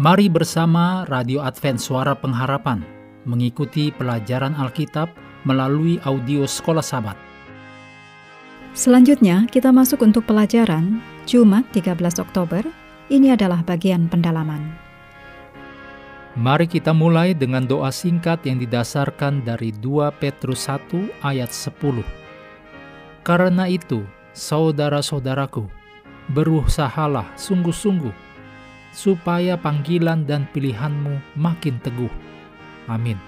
Mari bersama Radio Advent Suara Pengharapan mengikuti pelajaran Alkitab melalui audio Sekolah Sabat. Selanjutnya kita masuk untuk pelajaran Jumat 13 Oktober. Ini adalah bagian pendalaman. Mari kita mulai dengan doa singkat yang didasarkan dari 2 Petrus 1 ayat 10. Karena itu, saudara-saudaraku, berusahalah sungguh-sungguh supaya panggilan dan pilihanmu makin teguh. Amin.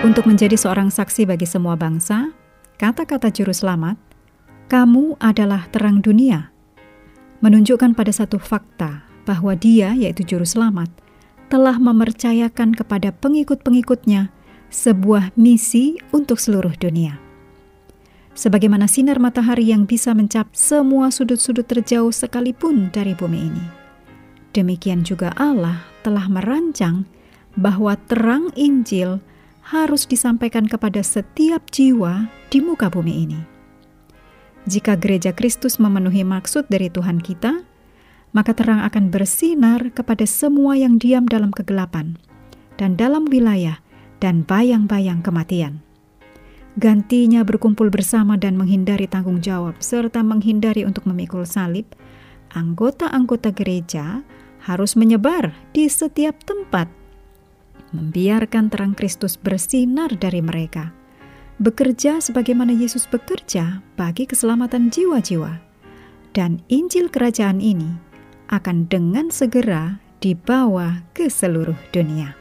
Untuk menjadi seorang saksi bagi semua bangsa, kata-kata juru selamat, "Kamu adalah terang dunia," menunjukkan pada satu fakta bahwa Dia, yaitu Juru Selamat, telah mempercayakan kepada pengikut-pengikutnya sebuah misi untuk seluruh dunia. Sebagaimana sinar matahari yang bisa mencap semua sudut-sudut terjauh sekalipun dari bumi ini. Demikian juga Allah telah merancang bahwa terang Injil harus disampaikan kepada setiap jiwa di muka bumi ini. Jika gereja Kristus memenuhi maksud dari Tuhan kita, maka terang akan bersinar kepada semua yang diam dalam kegelapan dan dalam wilayah dan bayang-bayang kematian. Gantinya berkumpul bersama dan menghindari tanggung jawab, serta menghindari untuk memikul salib, anggota-anggota gereja harus menyebar di setiap tempat, membiarkan terang Kristus bersinar dari mereka, bekerja sebagaimana Yesus bekerja bagi keselamatan jiwa-jiwa, dan Injil Kerajaan ini akan dengan segera dibawa ke seluruh dunia.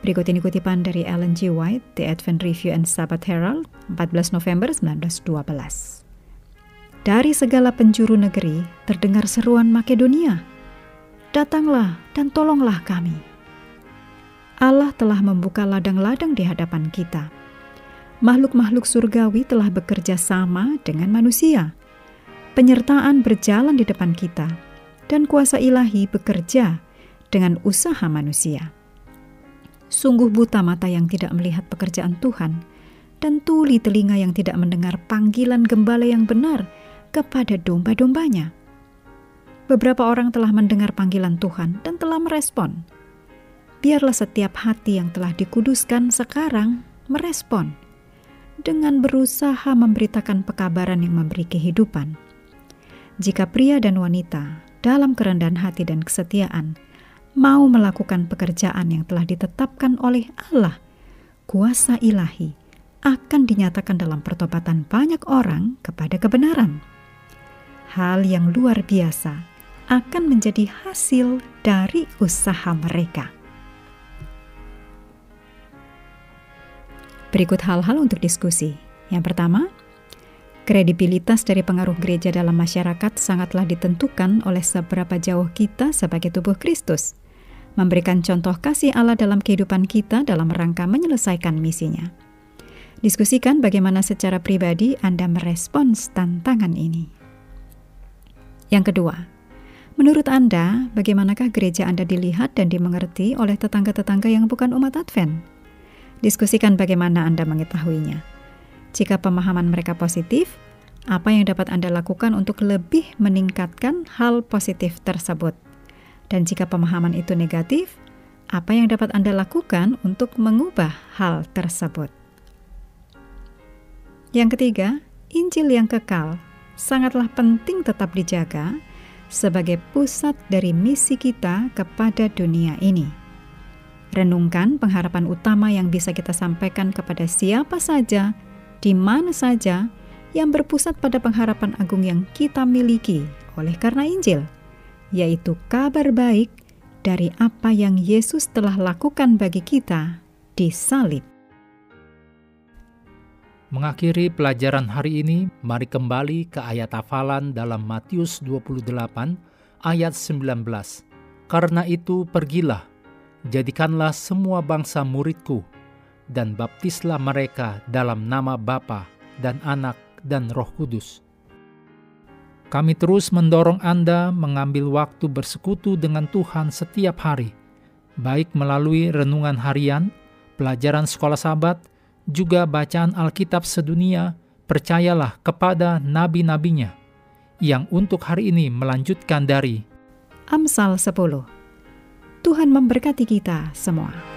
Berikut ini kutipan dari Ellen G. White, The Advent Review and Sabbath Herald, 14 November 1912. Dari segala penjuru negeri terdengar seruan Makedonia. Datanglah dan tolonglah kami. Allah telah membuka ladang-ladang di hadapan kita. Makhluk-makhluk surgawi telah bekerja sama dengan manusia. Penyertaan berjalan di depan kita, dan kuasa ilahi bekerja dengan usaha manusia. Sungguh buta mata yang tidak melihat pekerjaan Tuhan, dan tuli telinga yang tidak mendengar panggilan gembala yang benar kepada domba-dombanya. Beberapa orang telah mendengar panggilan Tuhan dan telah merespon. Biarlah setiap hati yang telah dikuduskan sekarang merespon dengan berusaha memberitakan pekabaran yang memberi kehidupan. Jika pria dan wanita dalam kerendahan hati dan kesetiaan mau melakukan pekerjaan yang telah ditetapkan oleh Allah, kuasa ilahi akan dinyatakan dalam pertobatan banyak orang kepada kebenaran. Hal yang luar biasa akan menjadi hasil dari usaha mereka. Berikut hal-hal untuk diskusi. Yang pertama, kredibilitas dari pengaruh gereja dalam masyarakat sangatlah ditentukan oleh seberapa jauh kita sebagai tubuh Kristus memberikan contoh kasih Allah dalam kehidupan kita dalam rangka menyelesaikan misinya. Diskusikan bagaimana secara pribadi Anda merespons tantangan ini. Yang kedua, menurut Anda, bagaimanakah gereja Anda dilihat dan dimengerti oleh tetangga-tetangga yang bukan umat Advent? Diskusikan bagaimana Anda mengetahuinya. Jika pemahaman mereka positif, apa yang dapat Anda lakukan untuk lebih meningkatkan hal positif tersebut? Dan jika pemahaman itu negatif, apa yang dapat Anda lakukan untuk mengubah hal tersebut? Yang ketiga, Injil yang kekal sangatlah penting tetap dijaga sebagai pusat dari misi kita kepada dunia ini. Renungkan pengharapan utama yang bisa kita sampaikan kepada siapa saja, di mana saja, yang berpusat pada pengharapan agung yang kita miliki oleh karena Injil yaitu kabar baik dari apa yang Yesus telah lakukan bagi kita di salib. Mengakhiri pelajaran hari ini, mari kembali ke ayat hafalan dalam Matius 28 ayat 19. Karena itu pergilah, jadikanlah semua bangsa muridku, dan baptislah mereka dalam nama Bapa dan Anak dan Roh Kudus kami terus mendorong Anda mengambil waktu bersekutu dengan Tuhan setiap hari, baik melalui renungan harian, pelajaran sekolah sahabat, juga bacaan Alkitab sedunia, percayalah kepada nabi-nabinya yang untuk hari ini melanjutkan dari Amsal 10. Tuhan memberkati kita semua.